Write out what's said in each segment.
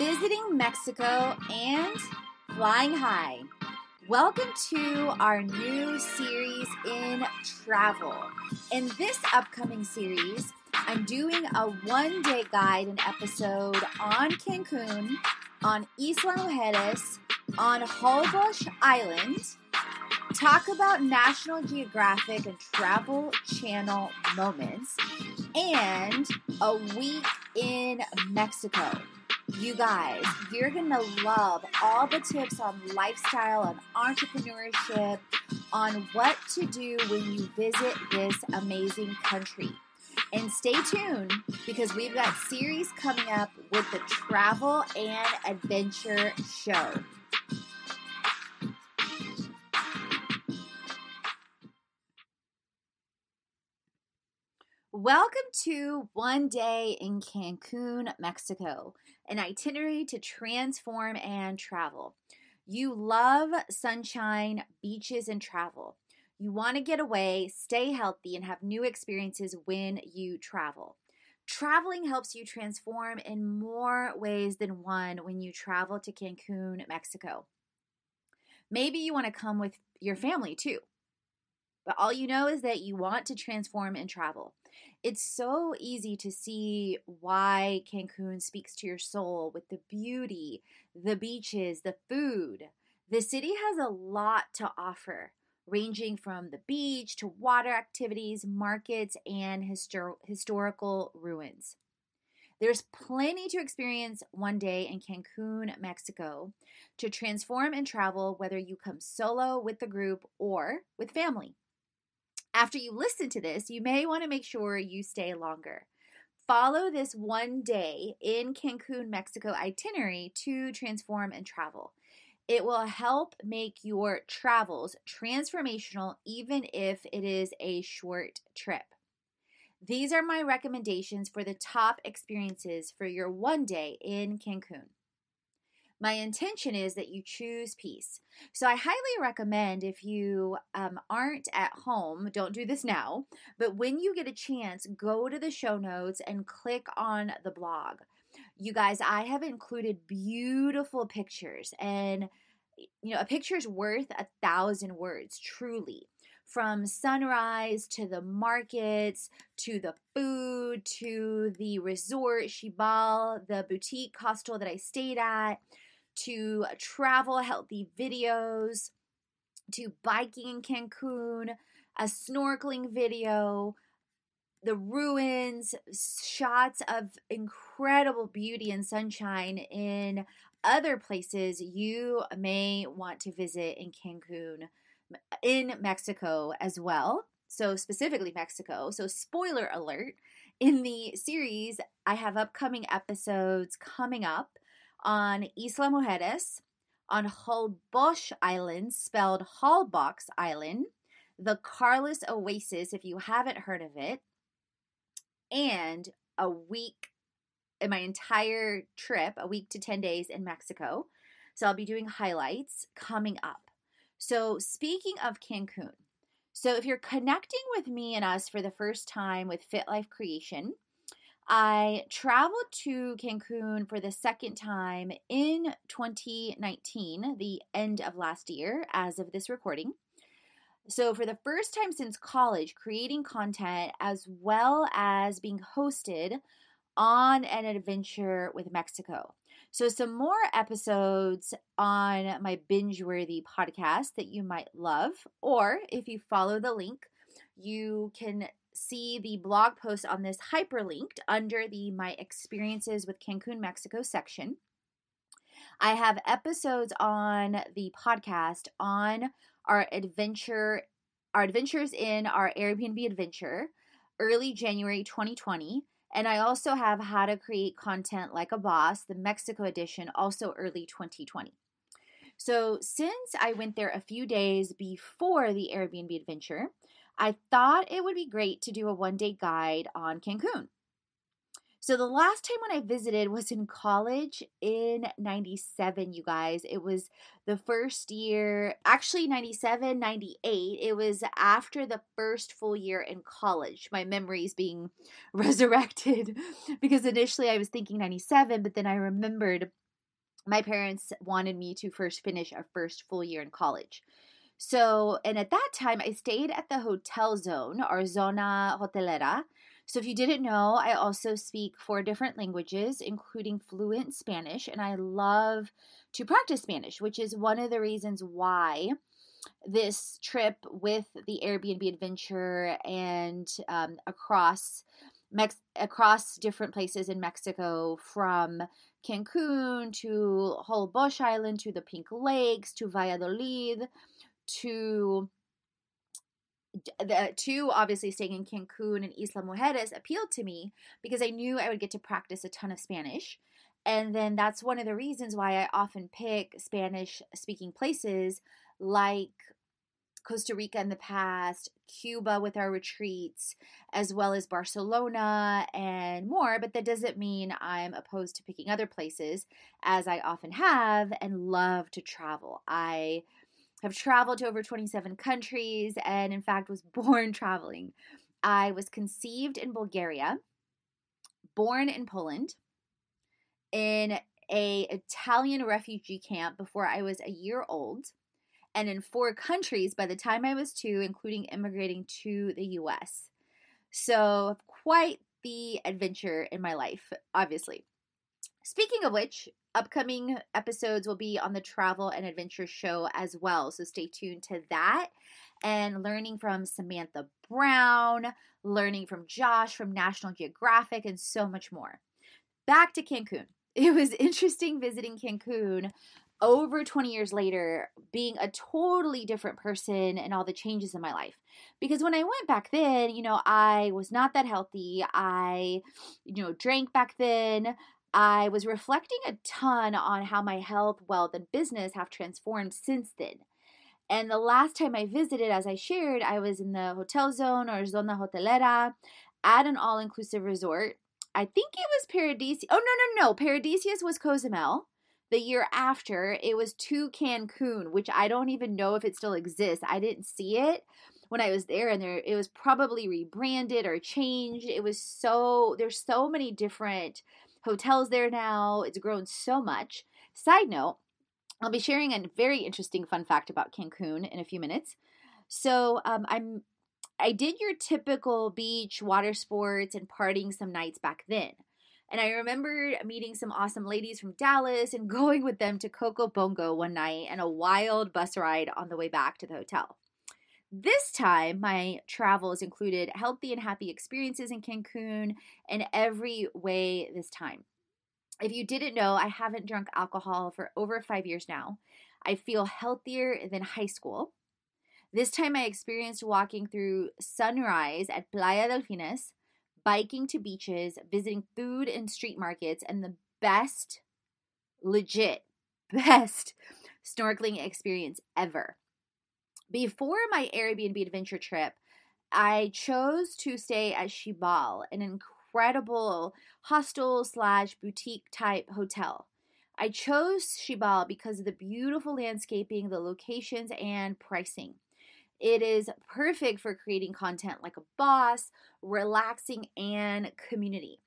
visiting Mexico and flying high. Welcome to our new series in travel. In this upcoming series, I'm doing a one day guide and episode on Cancun, on Isla Mujeres, on Holbox Island, talk about National Geographic and Travel Channel moments, and a week in Mexico. You guys, you're gonna love all the tips on lifestyle and entrepreneurship, on what to do when you visit this amazing country. And stay tuned because we've got series coming up with the Travel and Adventure Show. Welcome to One Day in Cancun, Mexico, an itinerary to transform and travel. You love sunshine, beaches, and travel. You want to get away, stay healthy, and have new experiences when you travel. Traveling helps you transform in more ways than one when you travel to Cancun, Mexico. Maybe you want to come with your family too. But all you know is that you want to transform and travel it's so easy to see why Cancun speaks to your soul with the beauty, the beaches, the food. The city has a lot to offer, ranging from the beach to water activities, markets, and histor- historical ruins. There's plenty to experience one day in Cancun, Mexico, to transform and travel whether you come solo with the group or with family. After you listen to this, you may want to make sure you stay longer. Follow this one day in Cancun, Mexico itinerary to transform and travel. It will help make your travels transformational, even if it is a short trip. These are my recommendations for the top experiences for your one day in Cancun. My intention is that you choose peace. So I highly recommend if you um, aren't at home, don't do this now, but when you get a chance, go to the show notes and click on the blog. You guys, I have included beautiful pictures, and you know, a picture is worth a thousand words, truly from sunrise to the markets to the food to the resort Xibal, the boutique hostel that I stayed at, to travel healthy videos, to biking in Cancun, a snorkeling video, the ruins, shots of incredible beauty and sunshine in other places you may want to visit in Cancun, in Mexico as well. So, specifically Mexico. So, spoiler alert in the series, I have upcoming episodes coming up on Isla Mujeres, on Holbox Island, spelled Holbox Island, the Carlos Oasis, if you haven't heard of it, and a week in my entire trip, a week to 10 days in Mexico. So I'll be doing highlights coming up. So, speaking of Cancun, so if you're connecting with me and us for the first time with Fit Life Creation, I traveled to Cancun for the second time in 2019, the end of last year, as of this recording. So, for the first time since college, creating content as well as being hosted on an adventure with Mexico. So, some more episodes on my binge worthy podcast that you might love, or if you follow the link, you can see the blog post on this hyperlinked under the My Experiences with Cancun, Mexico section. I have episodes on the podcast on our adventure, our adventures in our Airbnb adventure, early January 2020. And I also have how to create content like a boss, the Mexico edition, also early 2020. So, since I went there a few days before the Airbnb adventure, I thought it would be great to do a one day guide on Cancun. So the last time when I visited was in college in 97, you guys. It was the first year, actually 97, 98. It was after the first full year in college. My memories being resurrected because initially I was thinking 97, but then I remembered my parents wanted me to first finish a first full year in college. So, and at that time, I stayed at the hotel zone or zona hotelera. So, if you didn't know, I also speak four different languages, including fluent Spanish, and I love to practice Spanish, which is one of the reasons why this trip with the Airbnb adventure and um, across Mex- across different places in Mexico from Cancun to Holbox Island to the Pink Lakes to Valladolid to the two obviously staying in Cancun and Isla Mujeres appealed to me because I knew I would get to practice a ton of Spanish. And then that's one of the reasons why I often pick Spanish speaking places like Costa Rica in the past, Cuba with our retreats, as well as Barcelona and more. But that doesn't mean I'm opposed to picking other places, as I often have and love to travel. I have traveled to over 27 countries and, in fact, was born traveling. I was conceived in Bulgaria, born in Poland, in a Italian refugee camp before I was a year old, and in four countries by the time I was two, including immigrating to the US. So, quite the adventure in my life, obviously. Speaking of which, upcoming episodes will be on the travel and adventure show as well. So stay tuned to that and learning from Samantha Brown, learning from Josh from National Geographic, and so much more. Back to Cancun. It was interesting visiting Cancun over 20 years later, being a totally different person and all the changes in my life. Because when I went back then, you know, I was not that healthy. I, you know, drank back then. I was reflecting a ton on how my health, wealth, and business have transformed since then. And the last time I visited, as I shared, I was in the hotel zone or zona hotelera at an all inclusive resort. I think it was Paradis. Oh, no, no, no. Paradisus was Cozumel. The year after, it was to Cancun, which I don't even know if it still exists. I didn't see it when I was there, and there it was probably rebranded or changed. It was so there's so many different hotels there now. It's grown so much. Side note, I'll be sharing a very interesting fun fact about Cancun in a few minutes. So um, I'm I did your typical beach, water sports, and partying some nights back then. And I remember meeting some awesome ladies from Dallas and going with them to Coco Bongo one night and a wild bus ride on the way back to the hotel. This time, my travels included healthy and happy experiences in Cancun in every way this time. If you didn't know, I haven't drunk alcohol for over five years now. I feel healthier than high school. This time, I experienced walking through sunrise at Playa Delfines, biking to beaches, visiting food and street markets, and the best, legit, best snorkeling experience ever. Before my Airbnb adventure trip, I chose to stay at Xibal, an incredible hostel slash boutique type hotel. I chose Xibal because of the beautiful landscaping, the locations, and pricing. It is perfect for creating content like a boss, relaxing, and community.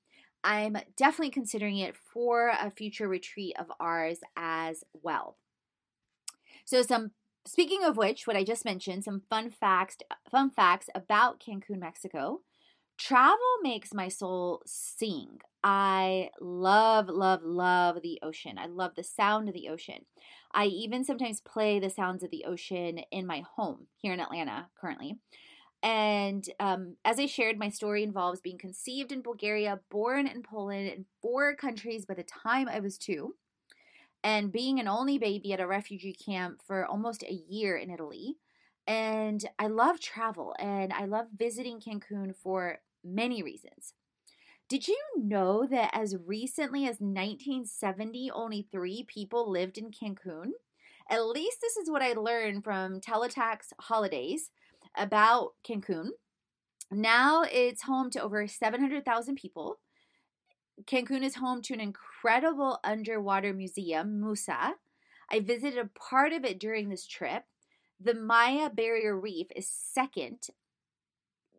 I'm definitely considering it for a future retreat of ours as well. So, some Speaking of which, what I just mentioned, some fun facts fun facts about Cancun, Mexico. Travel makes my soul sing. I love, love, love the ocean. I love the sound of the ocean. I even sometimes play the sounds of the ocean in my home here in Atlanta currently. And um, as I shared, my story involves being conceived in Bulgaria, born in Poland, in four countries by the time I was two and being an only baby at a refugee camp for almost a year in Italy. And I love travel and I love visiting Cancun for many reasons. Did you know that as recently as 1970, only three people lived in Cancun? At least this is what I learned from Teletext Holidays about Cancun. Now it's home to over 700,000 people. Cancun is home to an incredible underwater museum, Musa. I visited a part of it during this trip. The Maya Barrier Reef is second,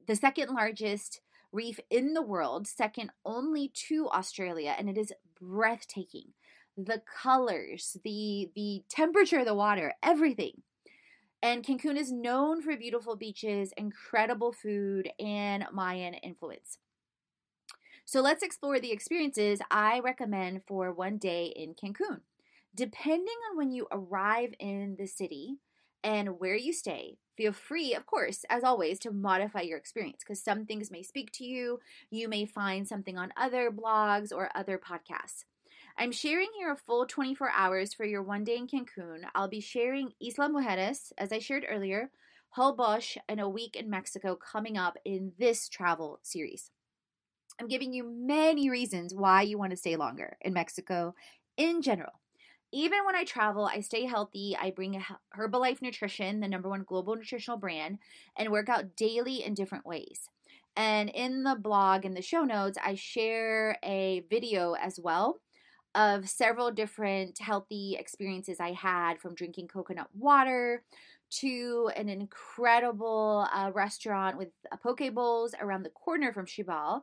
the second largest reef in the world, second only to Australia, and it is breathtaking. the colors, the the temperature of the water, everything. And Cancun is known for beautiful beaches, incredible food, and Mayan influence. So let's explore the experiences I recommend for one day in Cancun. Depending on when you arrive in the city and where you stay, feel free, of course, as always, to modify your experience because some things may speak to you. You may find something on other blogs or other podcasts. I'm sharing here a full 24 hours for your one day in Cancun. I'll be sharing Isla Mujeres, as I shared earlier, Holbox, and a week in Mexico coming up in this travel series. I'm giving you many reasons why you want to stay longer in Mexico in general. Even when I travel, I stay healthy. I bring Herbalife Nutrition, the number one global nutritional brand, and work out daily in different ways. And in the blog and the show notes, I share a video as well of several different healthy experiences I had from drinking coconut water to an incredible uh, restaurant with uh, poke bowls around the corner from Xibal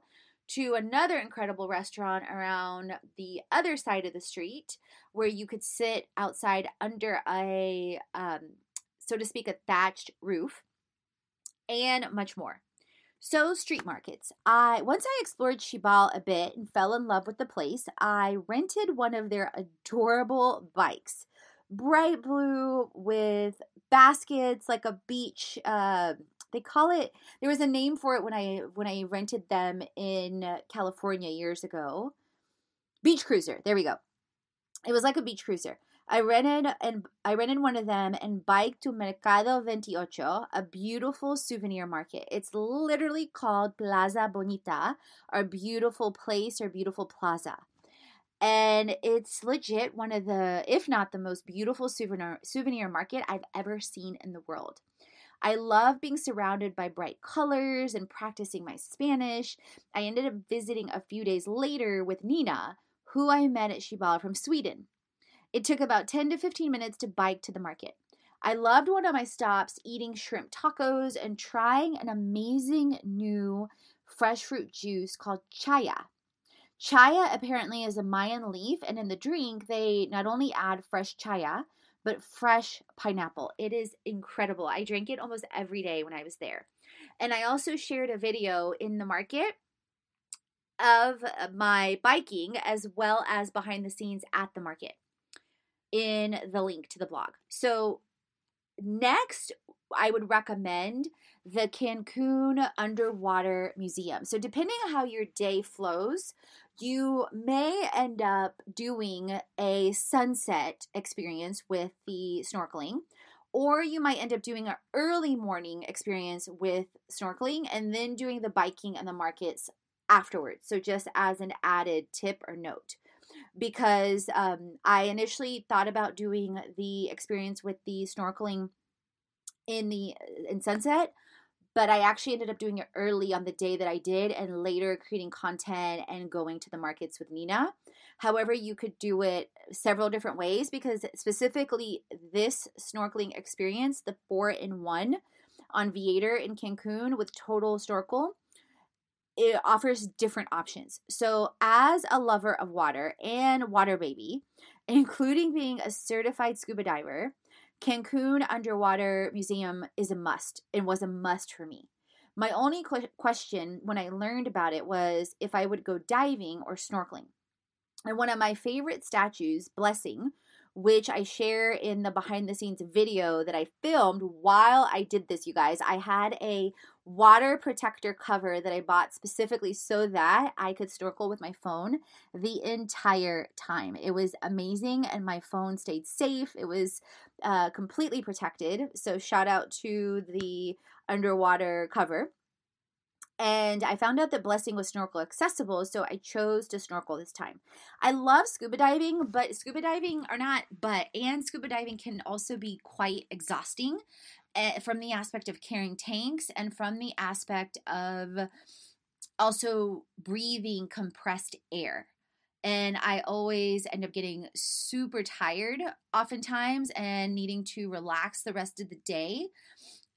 to another incredible restaurant around the other side of the street where you could sit outside under a, um, so to speak, a thatched roof, and much more. So, street markets. I once I explored Xibal a bit and fell in love with the place. I rented one of their adorable bikes, bright blue with baskets like a beach uh, they call it there was a name for it when I when I rented them in uh, California years ago. Beach cruiser. There we go. It was like a beach cruiser. I rented and I rented one of them and biked to Mercado 28, a beautiful souvenir market. It's literally called Plaza Bonita, or beautiful place or beautiful plaza. And it's legit one of the, if not the most beautiful souvenir souvenir market I've ever seen in the world. I love being surrounded by bright colors and practicing my Spanish. I ended up visiting a few days later with Nina, who I met at Xibal from Sweden. It took about 10 to 15 minutes to bike to the market. I loved one of my stops eating shrimp tacos and trying an amazing new fresh fruit juice called chaya. Chaya apparently is a Mayan leaf, and in the drink, they not only add fresh chaya, but fresh pineapple. It is incredible. I drank it almost every day when I was there. And I also shared a video in the market of uh, my biking as well as behind the scenes at the market in the link to the blog. So, next, I would recommend the Cancun Underwater Museum. So, depending on how your day flows, you may end up doing a sunset experience with the snorkeling, or you might end up doing an early morning experience with snorkeling and then doing the biking and the markets afterwards. So, just as an added tip or note. Because um, I initially thought about doing the experience with the snorkeling in the in sunset but I actually ended up doing it early on the day that I did and later creating content and going to the markets with Nina. However, you could do it several different ways because specifically this snorkeling experience, the four in one on Viator in Cancun with total snorkel, it offers different options. So, as a lover of water and water baby, including being a certified scuba diver, Cancun Underwater Museum is a must and was a must for me. My only qu- question when I learned about it was if I would go diving or snorkeling. And one of my favorite statues, Blessing, which I share in the behind the scenes video that I filmed while I did this, you guys. I had a water protector cover that I bought specifically so that I could snorkel with my phone the entire time. It was amazing, and my phone stayed safe. It was uh, completely protected. So, shout out to the underwater cover. And I found out that Blessing was snorkel accessible, so I chose to snorkel this time. I love scuba diving, but scuba diving are not, but, and scuba diving can also be quite exhausting uh, from the aspect of carrying tanks and from the aspect of also breathing compressed air. And I always end up getting super tired oftentimes and needing to relax the rest of the day.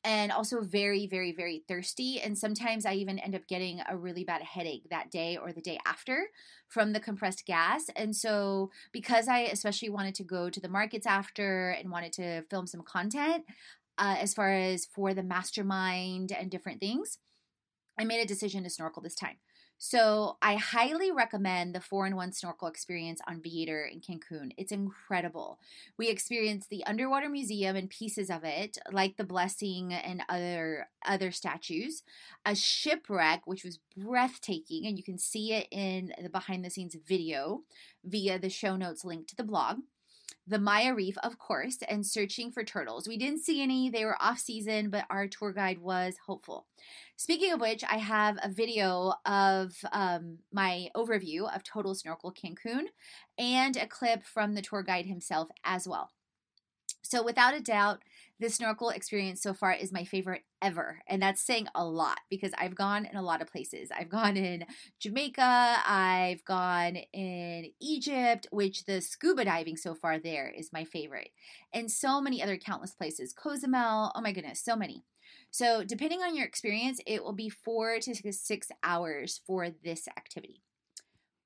and also very, very, very thirsty. And sometimes I even end up getting a really bad headache that day or the day after from the compressed gas. And so, because I especially wanted to go to the markets after and wanted to film some content, uh, as far as for the mastermind and different things, I made a decision to snorkel this time. So I highly recommend the four in one snorkel experience on Viator in Cancun. It's incredible. We experienced the underwater museum and pieces of it, like the blessing and other other statues, a shipwreck which was breathtaking, and you can see it in the behind the scenes video via the show notes link to the blog the Maya Reef, of course, and searching for turtles. We didn't see any, they were off season, but our tour guide was hopeful. Speaking of which, I have a video of um, my overview of Total Snorkel Cancun and a clip from the tour guide himself as well. So, without a doubt, this snorkel experience so far is my favorite ever. And that's saying a lot because I've gone in a lot of places. I've gone in Jamaica, I've gone in Egypt, which the scuba diving so far there is my favorite, and so many other countless places. Cozumel, oh my goodness, so many. So, depending on your experience, it will be four to six hours for this activity.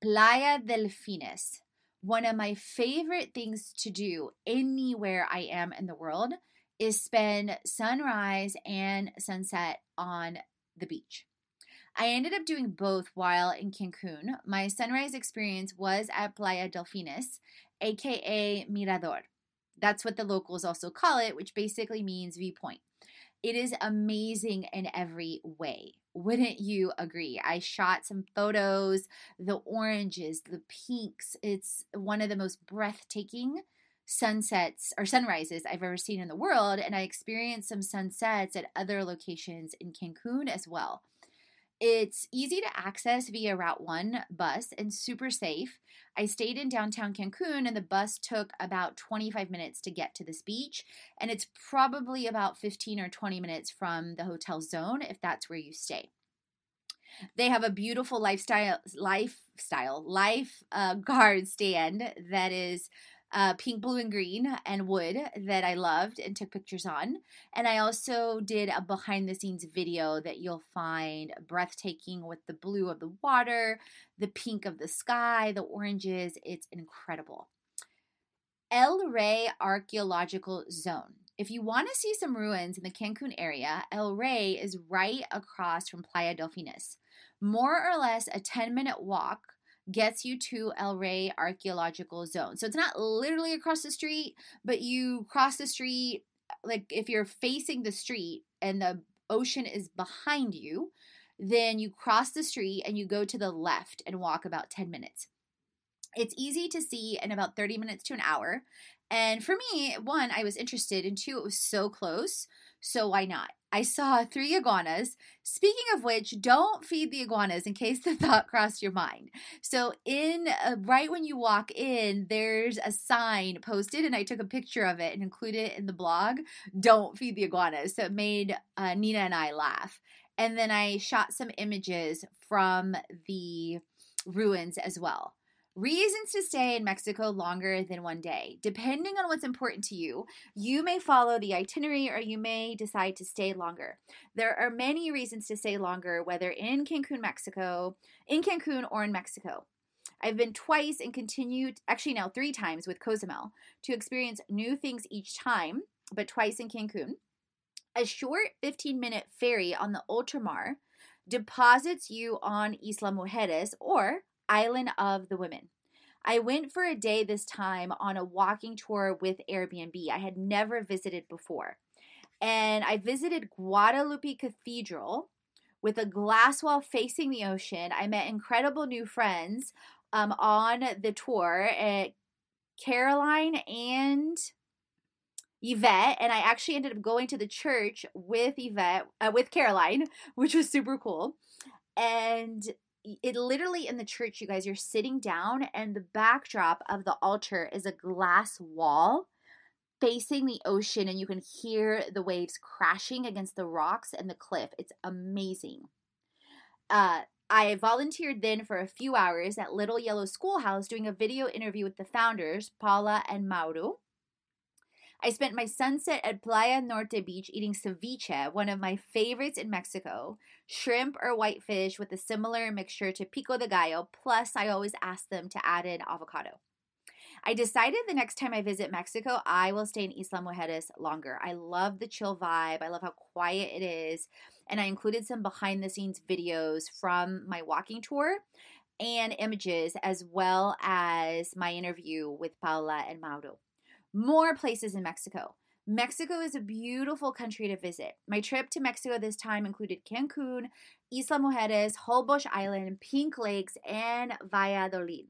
Playa Delfines. One of my favorite things to do anywhere I am in the world is spend sunrise and sunset on the beach. I ended up doing both while in Cancun. My sunrise experience was at Playa Delfines, aka Mirador. That's what the locals also call it, which basically means viewpoint. It is amazing in every way. Wouldn't you agree? I shot some photos, the oranges, the pinks. It's one of the most breathtaking sunsets or sunrises I've ever seen in the world, and I experienced some sunsets at other locations in Cancun as well. It's easy to access via Route 1 bus and super safe. I stayed in downtown Cancun and the bus took about 25 minutes to get to this beach, and it's probably about 15 or 20 minutes from the hotel zone if that's where you stay. They have a beautiful lifestyle lifestyle life uh, guard stand that is uh, pink, blue, and green and wood that I loved and took pictures on. And I also did a behind the scenes video that you'll find breathtaking with the blue of the water, the pink of the sky, the oranges. It's incredible. El Rey Archaeological Zone. If you want to see some ruins in the Cancun area, El Rey is right across from Playa Delfines. More or less a 10 minute walk gets you to El Rey Archaeological Zone. So it's not literally across the street, but you cross the street, like if you're facing the street and the ocean is behind you, then you cross the street and you go to the left and walk about 10 minutes. It's easy to see in about 30 minutes to an hour. And for me, one, I was interested, and two, it was so close. So why not? I saw three iguanas. Speaking of which, don't feed the iguanas in case the thought crossed your mind. So, in uh, right when you walk in, there's a sign posted, and I took a picture of it and included it in the blog. Don't feed the iguanas. So it made uh, Nina and I laugh. And then I shot some images from the ruins as well. Reasons to stay in Mexico longer than one day. Depending on what's important to you, you may follow the itinerary or you may decide to stay longer. There are many reasons to stay longer, whether in Cancun, Mexico, in Cancun, or in Mexico. I've been twice and continued, actually now three times with Cozumel to experience new things each time, but twice in Cancun. A short 15 minute ferry on the Ultramar deposits you on Isla Mujeres or Island of the Women. I went for a day this time on a walking tour with Airbnb. I had never visited before. And I visited Guadalupe Cathedral with a glass wall facing the ocean. I met incredible new friends um, on the tour, uh, Caroline and Yvette, and I actually ended up going to the church with Yvette, uh, with Caroline, which was super cool. And it literally in the church, you guys, you're sitting down, and the backdrop of the altar is a glass wall facing the ocean, and you can hear the waves crashing against the rocks and the cliff. It's amazing. Uh, I volunteered then for a few hours at Little Yellow Schoolhouse doing a video interview with the founders, Paula and Mauro. I spent my sunset at Playa Norte Beach eating ceviche, one of my favorites in Mexico, shrimp or whitefish with a similar mixture to pico de gallo, plus I always ask them to add in avocado. I decided the next time I visit Mexico, I will stay in Isla Mujeres longer. I love the chill vibe. I love how quiet it is. And I included some behind the scenes videos from my walking tour and images, as well as my interview with Paula and Mauro. More places in Mexico. Mexico is a beautiful country to visit. My trip to Mexico this time included Cancun, Isla Mujeres, Holbox Island, Pink Lakes, and Valladolid.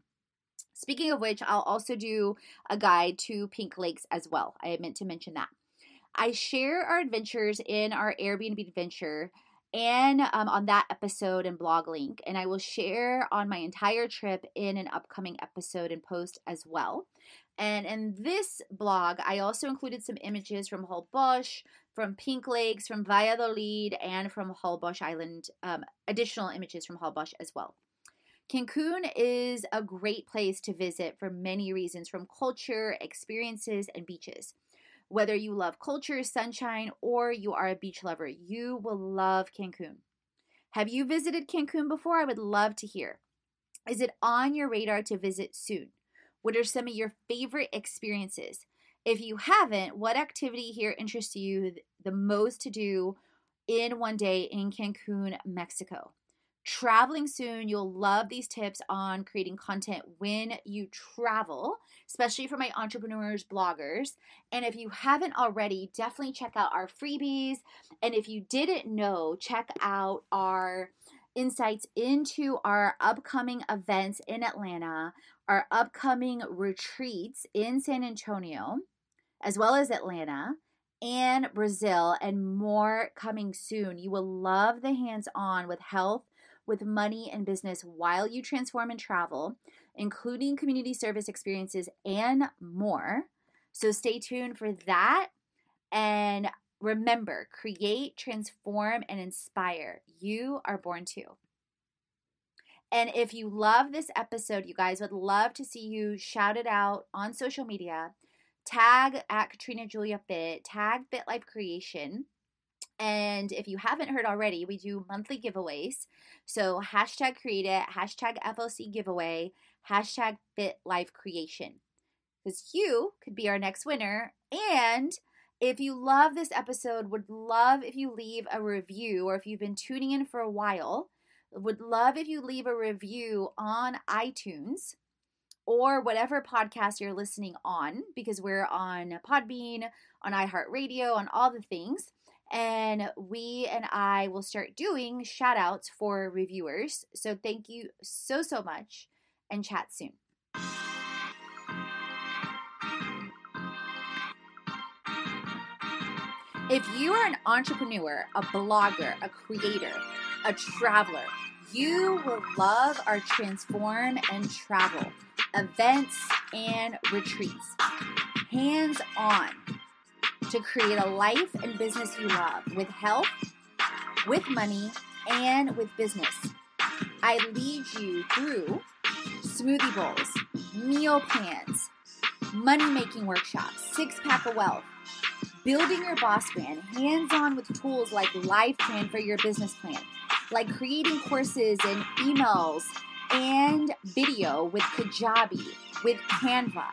Speaking of which, I'll also do a guide to Pink Lakes as well. I meant to mention that. I share our adventures in our Airbnb adventure and um, on that episode and blog link. And I will share on my entire trip in an upcoming episode and post as well. And in this blog, I also included some images from Holbox, from Pink Lakes, from Valladolid, and from Holbox Island, um, additional images from Holbox as well. Cancun is a great place to visit for many reasons from culture, experiences, and beaches. Whether you love culture, sunshine, or you are a beach lover, you will love Cancun. Have you visited Cancun before? I would love to hear. Is it on your radar to visit soon? What are some of your favorite experiences? If you haven't, what activity here interests you the most to do in one day in Cancun, Mexico? traveling soon. You'll love these tips on creating content when you travel, especially for my entrepreneurs, bloggers. And if you haven't already, definitely check out our freebies. And if you didn't know, check out our insights into our upcoming events in Atlanta, our upcoming retreats in San Antonio, as well as Atlanta and Brazil, and more coming soon. You will love the hands on with health with money and business while you transform and travel, including community service experiences and more. So stay tuned for that. And remember, create, transform, and inspire. You are born to. And if you love this episode, you guys would love to see you shout it out on social media. Tag at Katrina Julia Fit, tag Fit Life Creation and if you haven't heard already, we do monthly giveaways. So hashtag create it, hashtag FLC giveaway, hashtag fit life creation. Because you could be our next winner. And if you love this episode, would love if you leave a review, or if you've been tuning in for a while, would love if you leave a review on iTunes or whatever podcast you're listening on, because we're on Podbean, on iHeartRadio, on all the things and we and I will start doing shout outs for reviewers. So thank you so, so much and chat soon. If you are an entrepreneur, a blogger, a creator, a traveler, you will love our Transform and Travel events and retreats. Hands on to create a life and business you love with health, with money, and with business. I lead you through smoothie bowls, meal plans, money making workshops, six pack of wealth, building your boss brand, hands on with tools like LivePlan for your business plan, like creating courses and emails and video with Kajabi, with Canva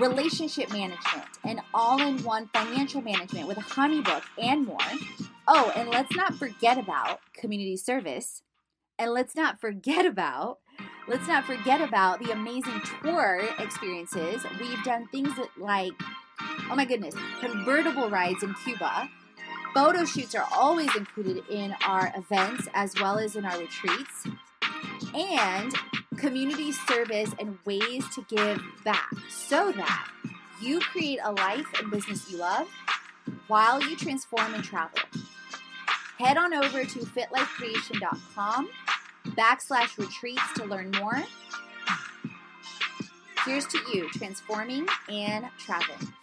relationship management, and all in one financial management with Honeybook and more. Oh, and let's not forget about community service. And let's not forget about let's not forget about the amazing tour experiences. We've done things like oh my goodness, convertible rides in Cuba. Photo shoots are always included in our events as well as in our retreats. And community service, and ways to give back so that you create a life and business you love while you transform and travel. Head on over to fitlifecreation.com backslash retreats to learn more. Here's to you transforming and traveling.